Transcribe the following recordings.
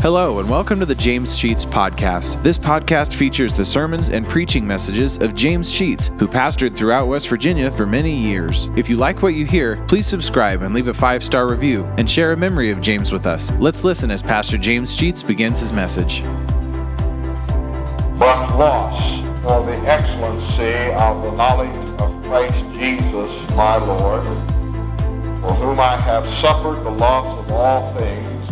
Hello, and welcome to the James Sheets Podcast. This podcast features the sermons and preaching messages of James Sheets, who pastored throughout West Virginia for many years. If you like what you hear, please subscribe and leave a five star review and share a memory of James with us. Let's listen as Pastor James Sheets begins his message. But loss for the excellency of the knowledge of Christ Jesus my Lord, for whom I have suffered the loss of all things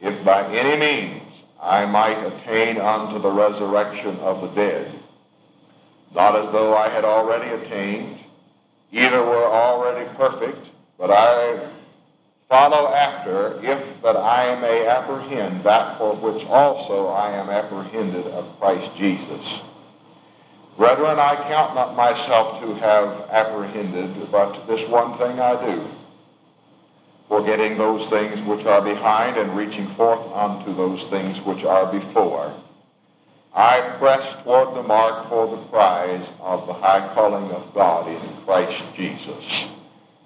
if by any means I might attain unto the resurrection of the dead. Not as though I had already attained, either were already perfect, but I follow after, if that I may apprehend that for which also I am apprehended of Christ Jesus. Brethren, I count not myself to have apprehended, but this one thing I do forgetting those things which are behind and reaching forth unto those things which are before. I press toward the mark for the prize of the high calling of God in Christ Jesus.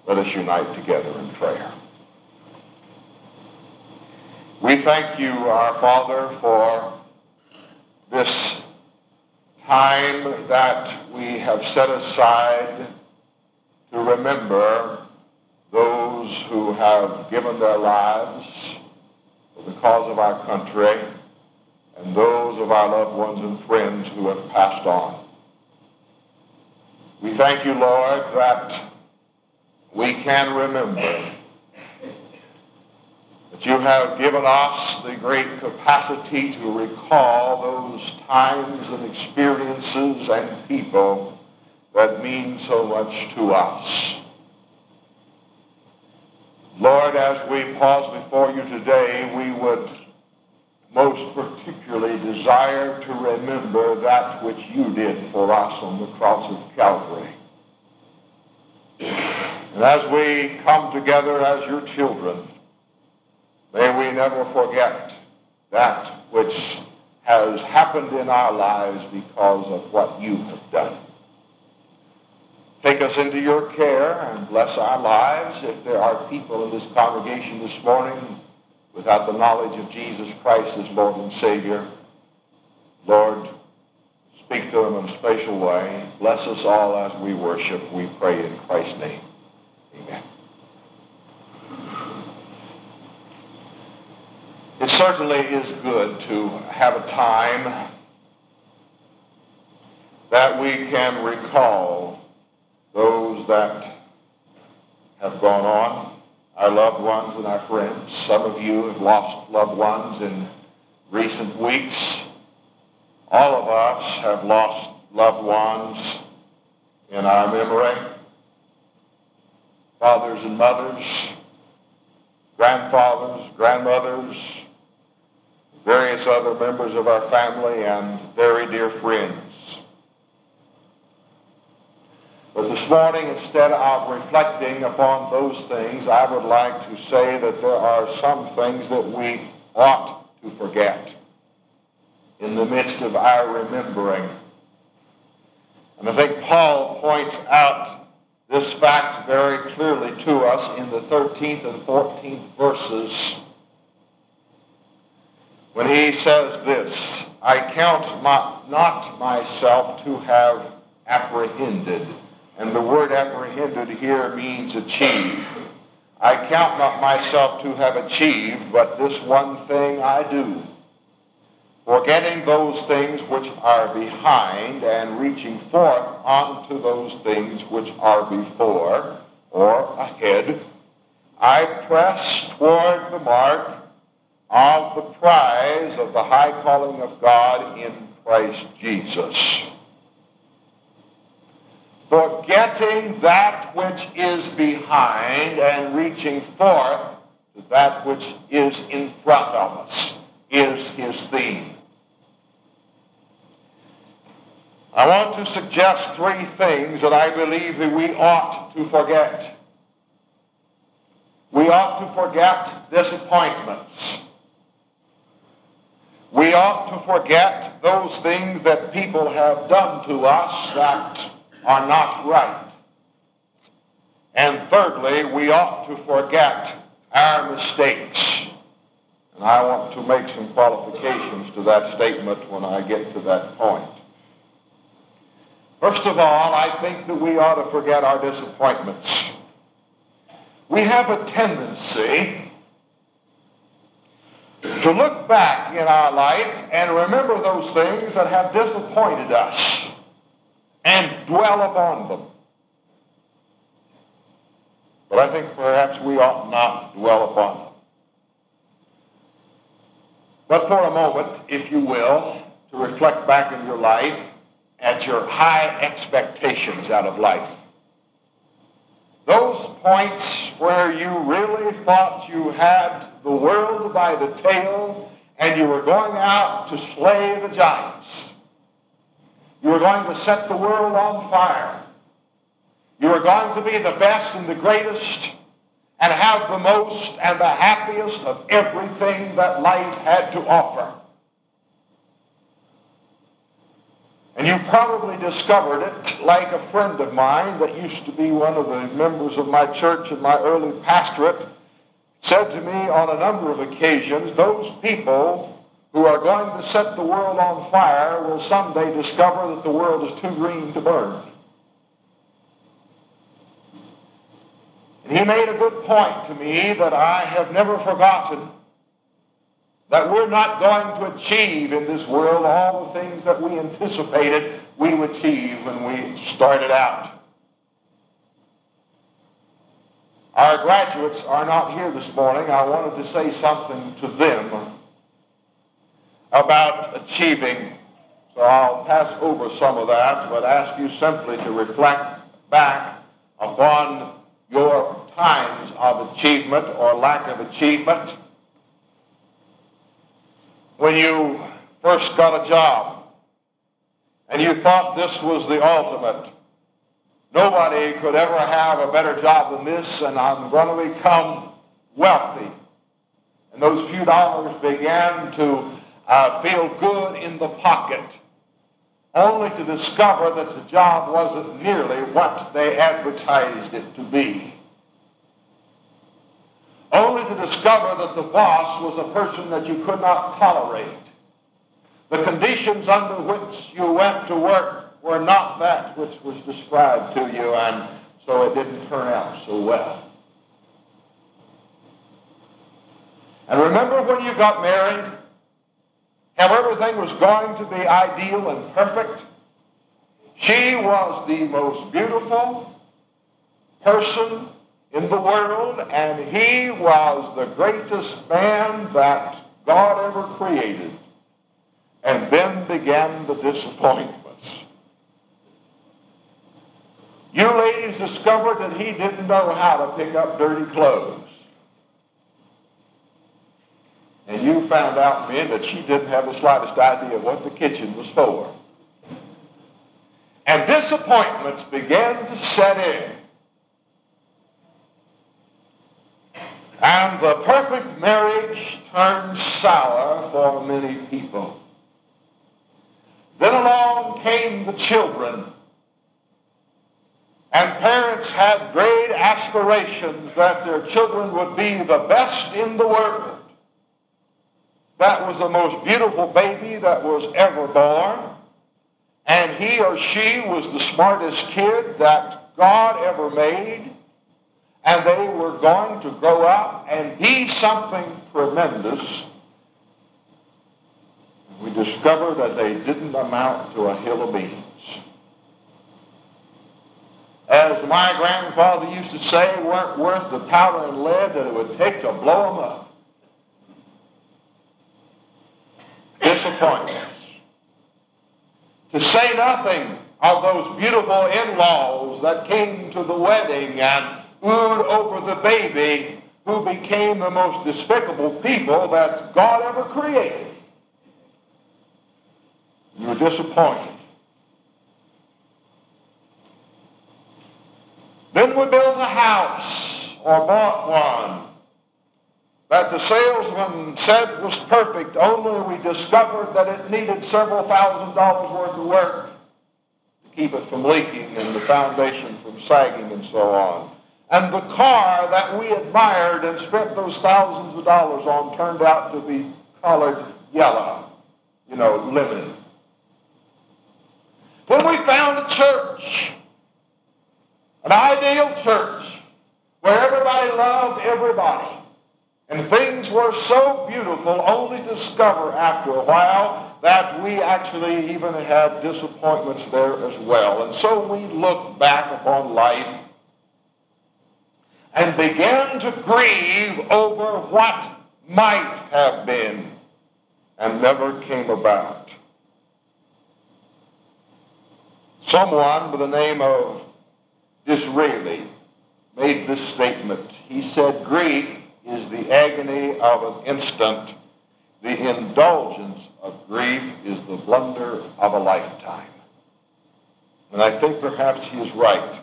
Let us unite together in prayer. We thank you, our Father, for this time that we have set aside to remember those who have given their lives for the cause of our country, and those of our loved ones and friends who have passed on. We thank you, Lord, that we can remember that you have given us the great capacity to recall those times and experiences and people that mean so much to us. Lord, as we pause before you today, we would most particularly desire to remember that which you did for us on the cross of Calvary. And as we come together as your children, may we never forget that which has happened in our lives because of what you have done. Take us into your care and bless our lives. If there are people in this congregation this morning without the knowledge of Jesus Christ as Lord and Savior, Lord, speak to them in a special way. Bless us all as we worship. We pray in Christ's name. Amen. It certainly is good to have a time that we can recall those that have gone on, our loved ones and our friends. Some of you have lost loved ones in recent weeks. All of us have lost loved ones in our memory. Fathers and mothers, grandfathers, grandmothers, various other members of our family, and very dear friends. But this morning, instead of reflecting upon those things, I would like to say that there are some things that we ought to forget in the midst of our remembering. And I think Paul points out this fact very clearly to us in the 13th and 14th verses when he says this, I count my, not myself to have apprehended. And the word apprehended here means achieve. I count not myself to have achieved, but this one thing I do. Forgetting those things which are behind and reaching forth unto those things which are before or ahead, I press toward the mark of the prize of the high calling of God in Christ Jesus forgetting that which is behind and reaching forth to that which is in front of us is his theme. I want to suggest three things that I believe that we ought to forget. We ought to forget disappointments. We ought to forget those things that people have done to us that are not right. And thirdly, we ought to forget our mistakes. And I want to make some qualifications to that statement when I get to that point. First of all, I think that we ought to forget our disappointments. We have a tendency to look back in our life and remember those things that have disappointed us and dwell upon them. But I think perhaps we ought not dwell upon them. But for a moment, if you will, to reflect back in your life at your high expectations out of life. Those points where you really thought you had the world by the tail and you were going out to slay the giants. You are going to set the world on fire. You are going to be the best and the greatest and have the most and the happiest of everything that life had to offer. And you probably discovered it like a friend of mine that used to be one of the members of my church in my early pastorate said to me on a number of occasions, those people who are going to set the world on fire will someday discover that the world is too green to burn. And he made a good point to me that I have never forgotten that we're not going to achieve in this world all the things that we anticipated we would achieve when we started out. Our graduates are not here this morning. I wanted to say something to them about achieving. So I'll pass over some of that, but ask you simply to reflect back upon your times of achievement or lack of achievement when you first got a job and you thought this was the ultimate. Nobody could ever have a better job than this, and I'm going to become wealthy. And those few dollars began to uh, feel good in the pocket, only to discover that the job wasn't nearly what they advertised it to be only to discover that the boss was a person that you could not tolerate. The conditions under which you went to work were not that which was described to you, and so it didn't turn out so well. And remember when you got married? Everything was going to be ideal and perfect? She was the most beautiful person in the world, and he was the greatest man that God ever created. And then began the disappointments. You ladies discovered that he didn't know how to pick up dirty clothes. And you found out, men, that she didn't have the slightest idea what the kitchen was for. And disappointments began to set in. And the perfect marriage turned sour for many people. Then along came the children. And parents had great aspirations that their children would be the best in the world. That was the most beautiful baby that was ever born. And he or she was the smartest kid that God ever made and they were going to grow up and be something tremendous. We discovered that they didn't amount to a hill of beans. As my grandfather used to say, weren't worth the powder and lead that it would take to blow them up. disappointments. To say nothing of those beautiful in-laws that came to the wedding and oohed over the baby who became the most despicable people that God ever created. You were disappointed. Then we built a house or bought one that the salesman said was perfect, only we discovered that it needed several thousand dollars worth of work to keep it from leaking and the foundation from sagging and so on. And the car that we admired and spent those thousands of dollars on turned out to be colored yellow, you know, lemon. When we found a church, an ideal church, where everybody loved everybody, and things were so beautiful, only to discover after a while that we actually even had disappointments there as well. And so we look back upon life and began to grieve over what might have been and never came about. Someone by the name of Disraeli made this statement. He said, Grief is the agony of an instant. The indulgence of grief is the blunder of a lifetime. And I think perhaps he is right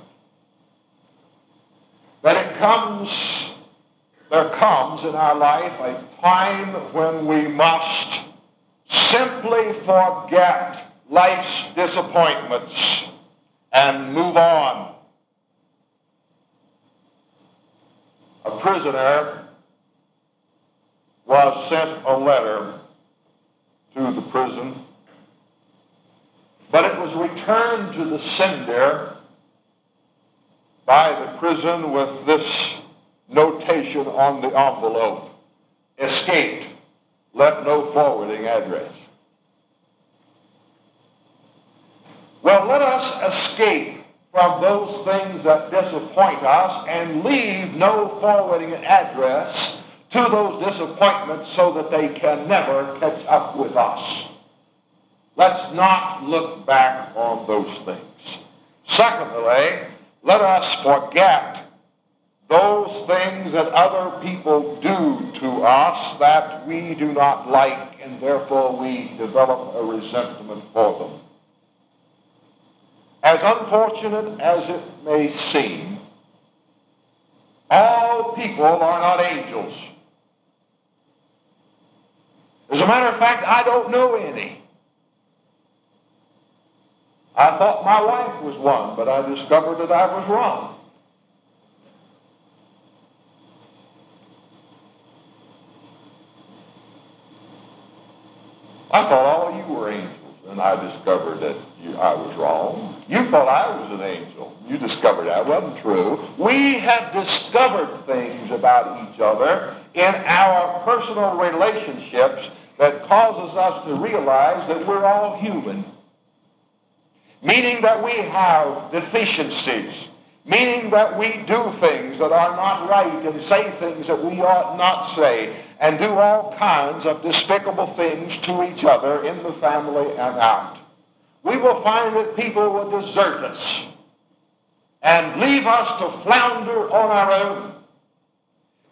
that it comes, there comes in our life a time when we must simply forget life's disappointments and move on. A prisoner was sent a letter to the prison, but it was returned to the sender by the prison with this notation on the envelope. Escaped. Left no forwarding address. Well, let us escape from those things that disappoint us and leave no forwarding address to those disappointments so that they can never catch up with us. Let's not look back on those things. Secondly, let us forget those things that other people do to us that we do not like, and therefore we develop a resentment for them. As unfortunate as it may seem, all people are not angels. As a matter of fact, I don't know any. I thought my wife was one, but I discovered that I was wrong. I thought all of you were angels, and I discovered that you, I was wrong. You thought I was an angel. You discovered that wasn't true. We have discovered things about each other in our personal relationships that causes us to realize that we're all human meaning that we have deficiencies, meaning that we do things that are not right and say things that we ought not say, and do all kinds of despicable things to each other in the family and out. We will find that people will desert us and leave us to flounder on our own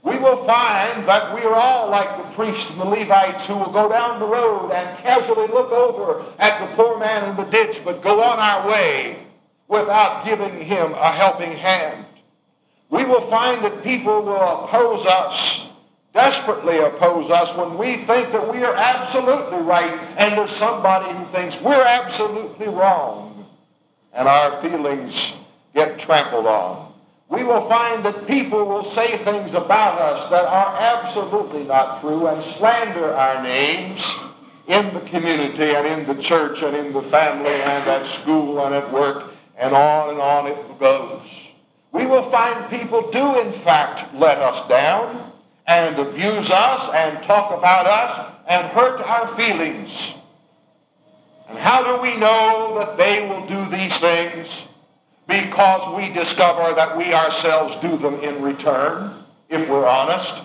we will find that we are all like the priests and the Levites who will go down the road and casually look over at the poor man in the ditch, but go on our way without giving him a helping hand. We will find that people will oppose us, desperately oppose us, when we think that we are absolutely right and there's somebody who thinks we're absolutely wrong, and our feelings get trampled on we will find that people will say things about us that are absolutely not true and slander our names in the community and in the church and in the family and at school and at work and on and on it goes. We will find people do in fact let us down and abuse us and talk about us and hurt our feelings. And how do we know that they will do these things? because we discover that we ourselves do them in return, if we're honest.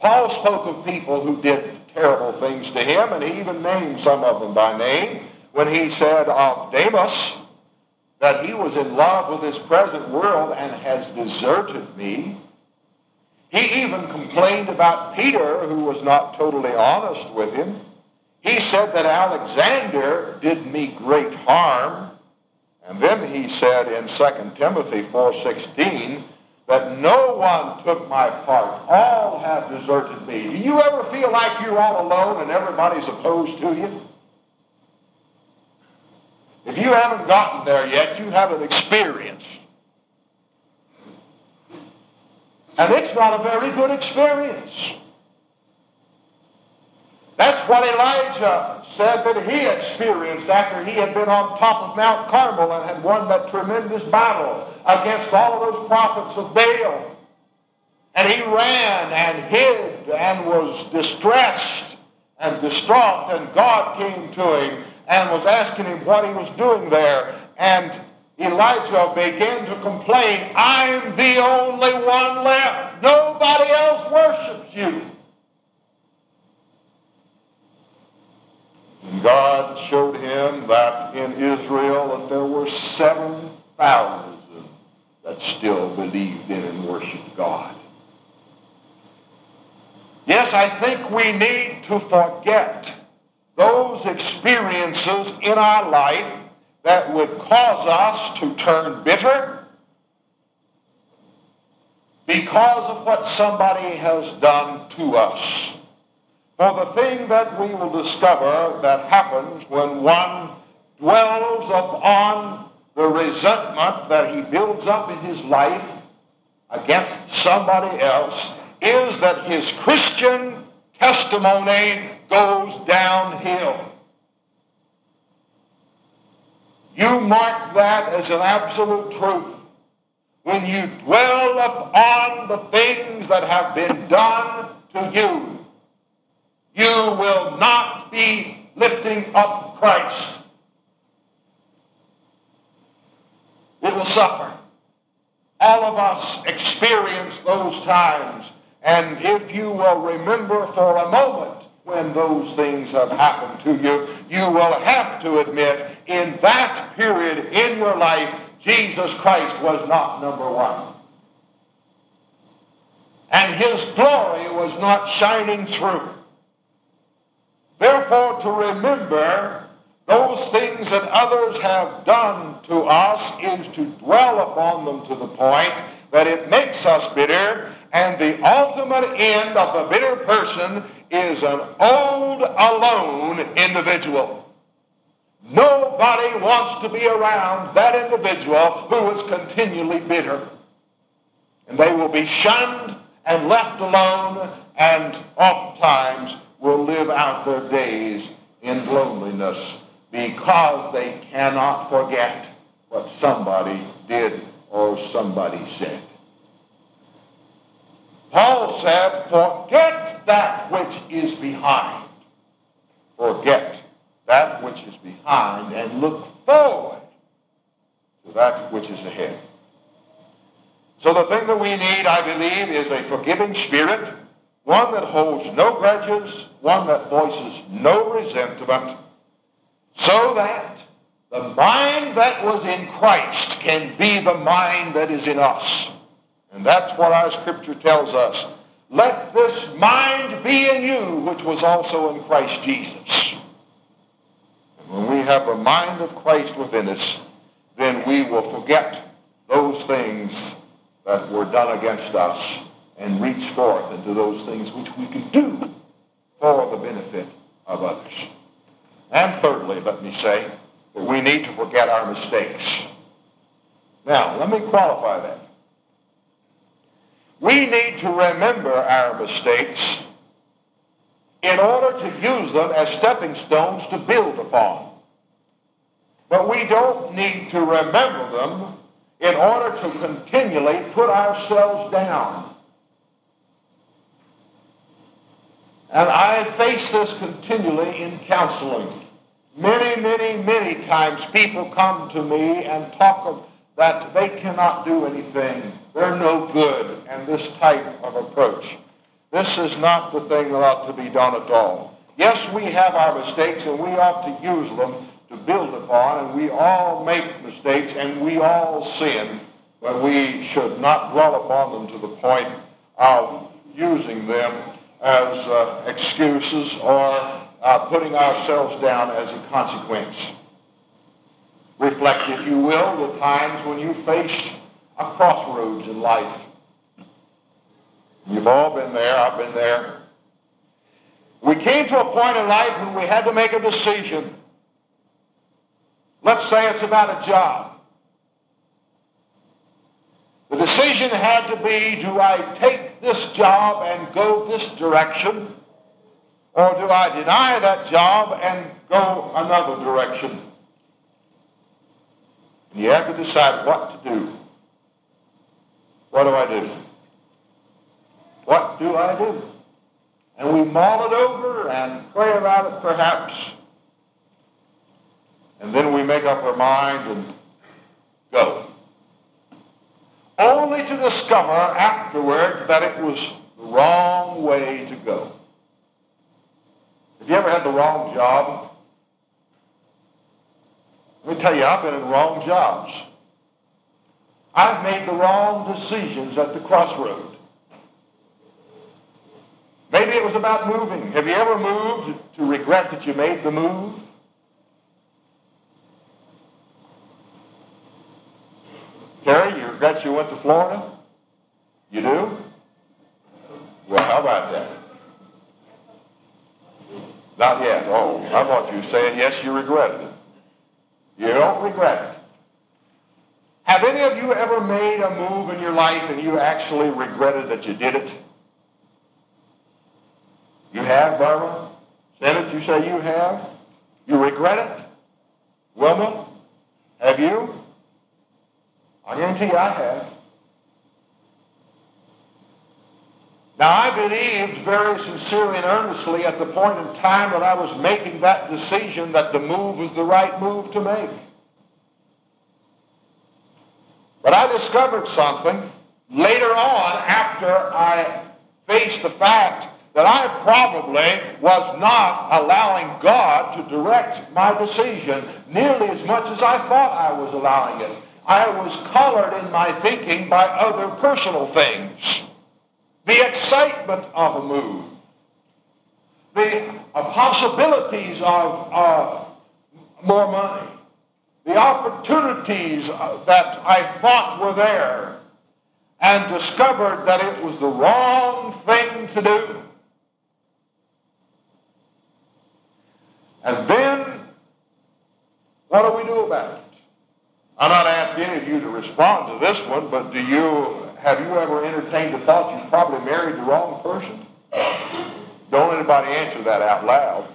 Paul spoke of people who did terrible things to him, and he even named some of them by name when he said of Demas that he was in love with this present world and has deserted me. He even complained about Peter, who was not totally honest with him. He said that Alexander did me great harm. And then he said in 2 Timothy 4.16 that no one took my part. All have deserted me. Do you ever feel like you're all alone and everybody's opposed to you? If you haven't gotten there yet, you haven't experienced. And it's not a very good experience. That's what Elijah said that he experienced after he had been on top of Mount Carmel and had won that tremendous battle against all of those prophets of Baal. And he ran and hid and was distressed and distraught, and God came to him and was asking him what he was doing there. And Elijah began to complain, I'm the only one left. Nobody else worships you. And God showed him that in Israel that there were 7,000 that still believed in and worshiped God. Yes, I think we need to forget those experiences in our life that would cause us to turn bitter because of what somebody has done to us. For the thing that we will discover that happens when one dwells upon the resentment that he builds up in his life against somebody else is that his Christian testimony goes downhill. You mark that as an absolute truth. When you dwell upon the things that have been done to you, you will not be lifting up Christ. It will suffer. All of us experience those times. And if you will remember for a moment when those things have happened to you, you will have to admit in that period in your life, Jesus Christ was not number one. And his glory was not shining through. Therefore, to remember those things that others have done to us is to dwell upon them to the point that it makes us bitter, and the ultimate end of the bitter person is an old, alone individual. Nobody wants to be around that individual who is continually bitter. And they will be shunned and left alone, and oftentimes will live out their days in loneliness because they cannot forget what somebody did or somebody said. Paul said, forget that which is behind. Forget that which is behind and look forward to that which is ahead. So the thing that we need, I believe, is a forgiving spirit one that holds no grudges, one that voices no resentment, so that the mind that was in Christ can be the mind that is in us. And that's what our scripture tells us. Let this mind be in you, which was also in Christ Jesus. And when we have the mind of Christ within us, then we will forget those things that were done against us and reach forth into those things which we can do for the benefit of others. And thirdly, let me say that we need to forget our mistakes. Now, let me qualify that. We need to remember our mistakes in order to use them as stepping stones to build upon. But we don't need to remember them in order to continually put ourselves down. And I face this continually in counseling. Many, many, many times people come to me and talk of that they cannot do anything. They're no good, and this type of approach. This is not the thing that ought to be done at all. Yes, we have our mistakes, and we ought to use them to build upon, and we all make mistakes, and we all sin, but we should not dwell upon them to the point of using them as uh, excuses or uh, putting ourselves down as a consequence. Reflect, if you will, the times when you faced a crossroads in life. You've all been there. I've been there. We came to a point in life when we had to make a decision. Let's say it's about a job. The decision had to be, do I take this job and go this direction? Or do I deny that job and go another direction? And you have to decide what to do. What do I do? What do I do? And we mull it over and pray about it perhaps. And then we make up our mind and go. Only to discover afterward that it was the wrong way to go. Have you ever had the wrong job? Let me tell you, I've been in wrong jobs. I've made the wrong decisions at the crossroad. Maybe it was about moving. Have you ever moved to regret that you made the move? Terry, you regret you went to Florida? You do? Well, how about that? Not yet. Oh, I thought you were saying yes, you regretted it. You don't regret it. Have any of you ever made a move in your life and you actually regretted that you did it? You have, Barbara? Said it, you say you have? You regret it? Wilma? Have you? I guarantee I have. Now, I believed very sincerely and earnestly at the point in time that I was making that decision that the move was the right move to make. But I discovered something later on after I faced the fact that I probably was not allowing God to direct my decision nearly as much as I thought I was allowing it. I was colored in my thinking by other personal things. The excitement of a move. The uh, possibilities of uh, more money. The opportunities uh, that I thought were there. And discovered that it was the wrong thing to do. And then, what do we do about it? I'm not asking any of you to respond to this one, but do you have you ever entertained the thought you probably married the wrong person? Don't anybody answer that out loud.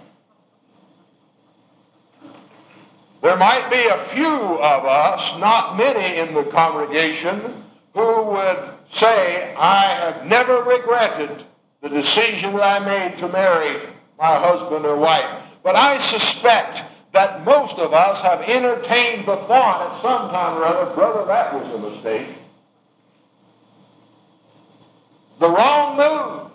There might be a few of us, not many in the congregation, who would say, I have never regretted the decision that I made to marry my husband or wife. But I suspect that most of us have entertained the thought at some time or other, brother, that was a mistake. The wrong move.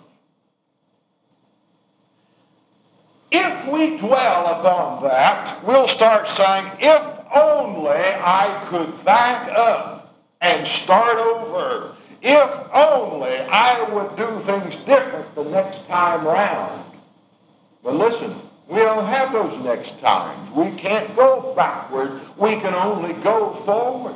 If we dwell upon that, we'll start saying, if only I could back up and start over. If only I would do things different the next time round. But listen, we don't have those next times. We can't go backward. We can only go forward.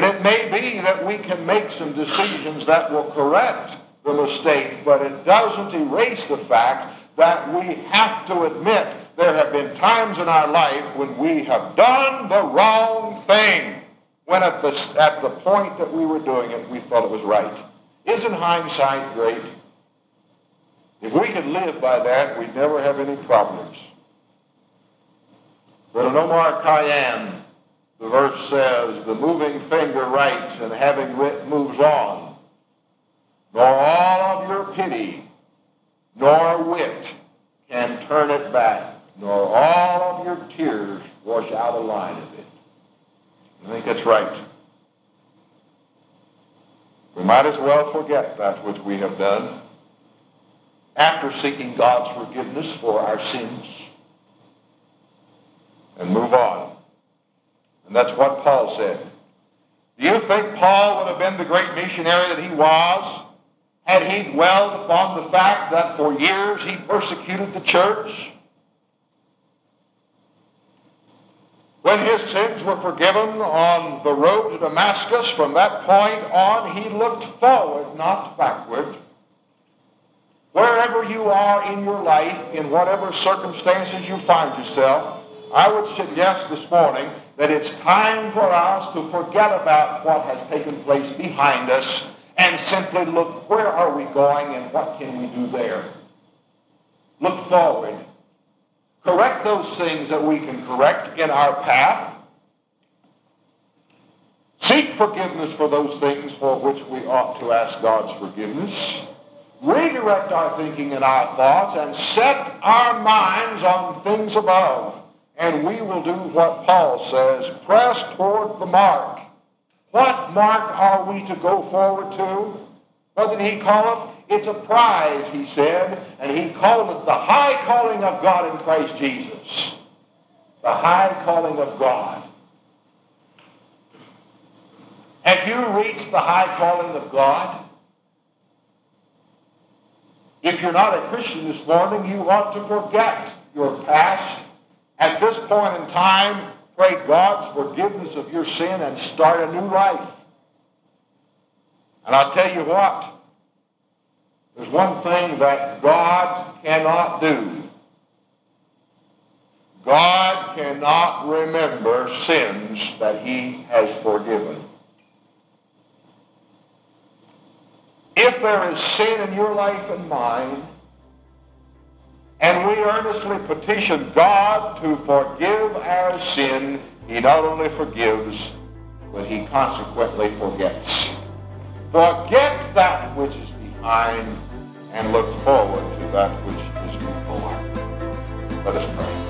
And it may be that we can make some decisions that will correct the mistake, but it doesn't erase the fact that we have to admit there have been times in our life when we have done the wrong thing, when at the, at the point that we were doing it, we thought it was right. Isn't hindsight great? If we could live by that, we'd never have any problems. But in Omar Khayyam, the verse says, the moving finger writes and having writ moves on. Nor all of your pity, nor wit can turn it back, nor all of your tears wash out a line of it. I think that's right. We might as well forget that which we have done after seeking God's forgiveness for our sins and move on. And that's what Paul said. Do you think Paul would have been the great missionary that he was had he dwelled upon the fact that for years he persecuted the church? When his sins were forgiven on the road to Damascus, from that point on, he looked forward, not backward. Wherever you are in your life, in whatever circumstances you find yourself, I would suggest this morning that it's time for us to forget about what has taken place behind us and simply look where are we going and what can we do there. Look forward correct those things that we can correct in our path, seek forgiveness for those things for which we ought to ask God's forgiveness, redirect our thinking and our thoughts, and set our minds on things above. And we will do what Paul says, press toward the mark. What mark are we to go forward to? What did he call it? It's a prize, he said, and he called it the high calling of God in Christ Jesus. The high calling of God. Have you reached the high calling of God? If you're not a Christian this morning, you ought to forget your past. At this point in time, pray God's forgiveness of your sin and start a new life. And I'll tell you what, there's one thing that God cannot do. God cannot remember sins that he has forgiven. If there is sin in your life and mine, and we earnestly petition God to forgive our sin, he not only forgives, but he consequently forgets. Forget that which is behind and look forward to that which is before. Let us pray.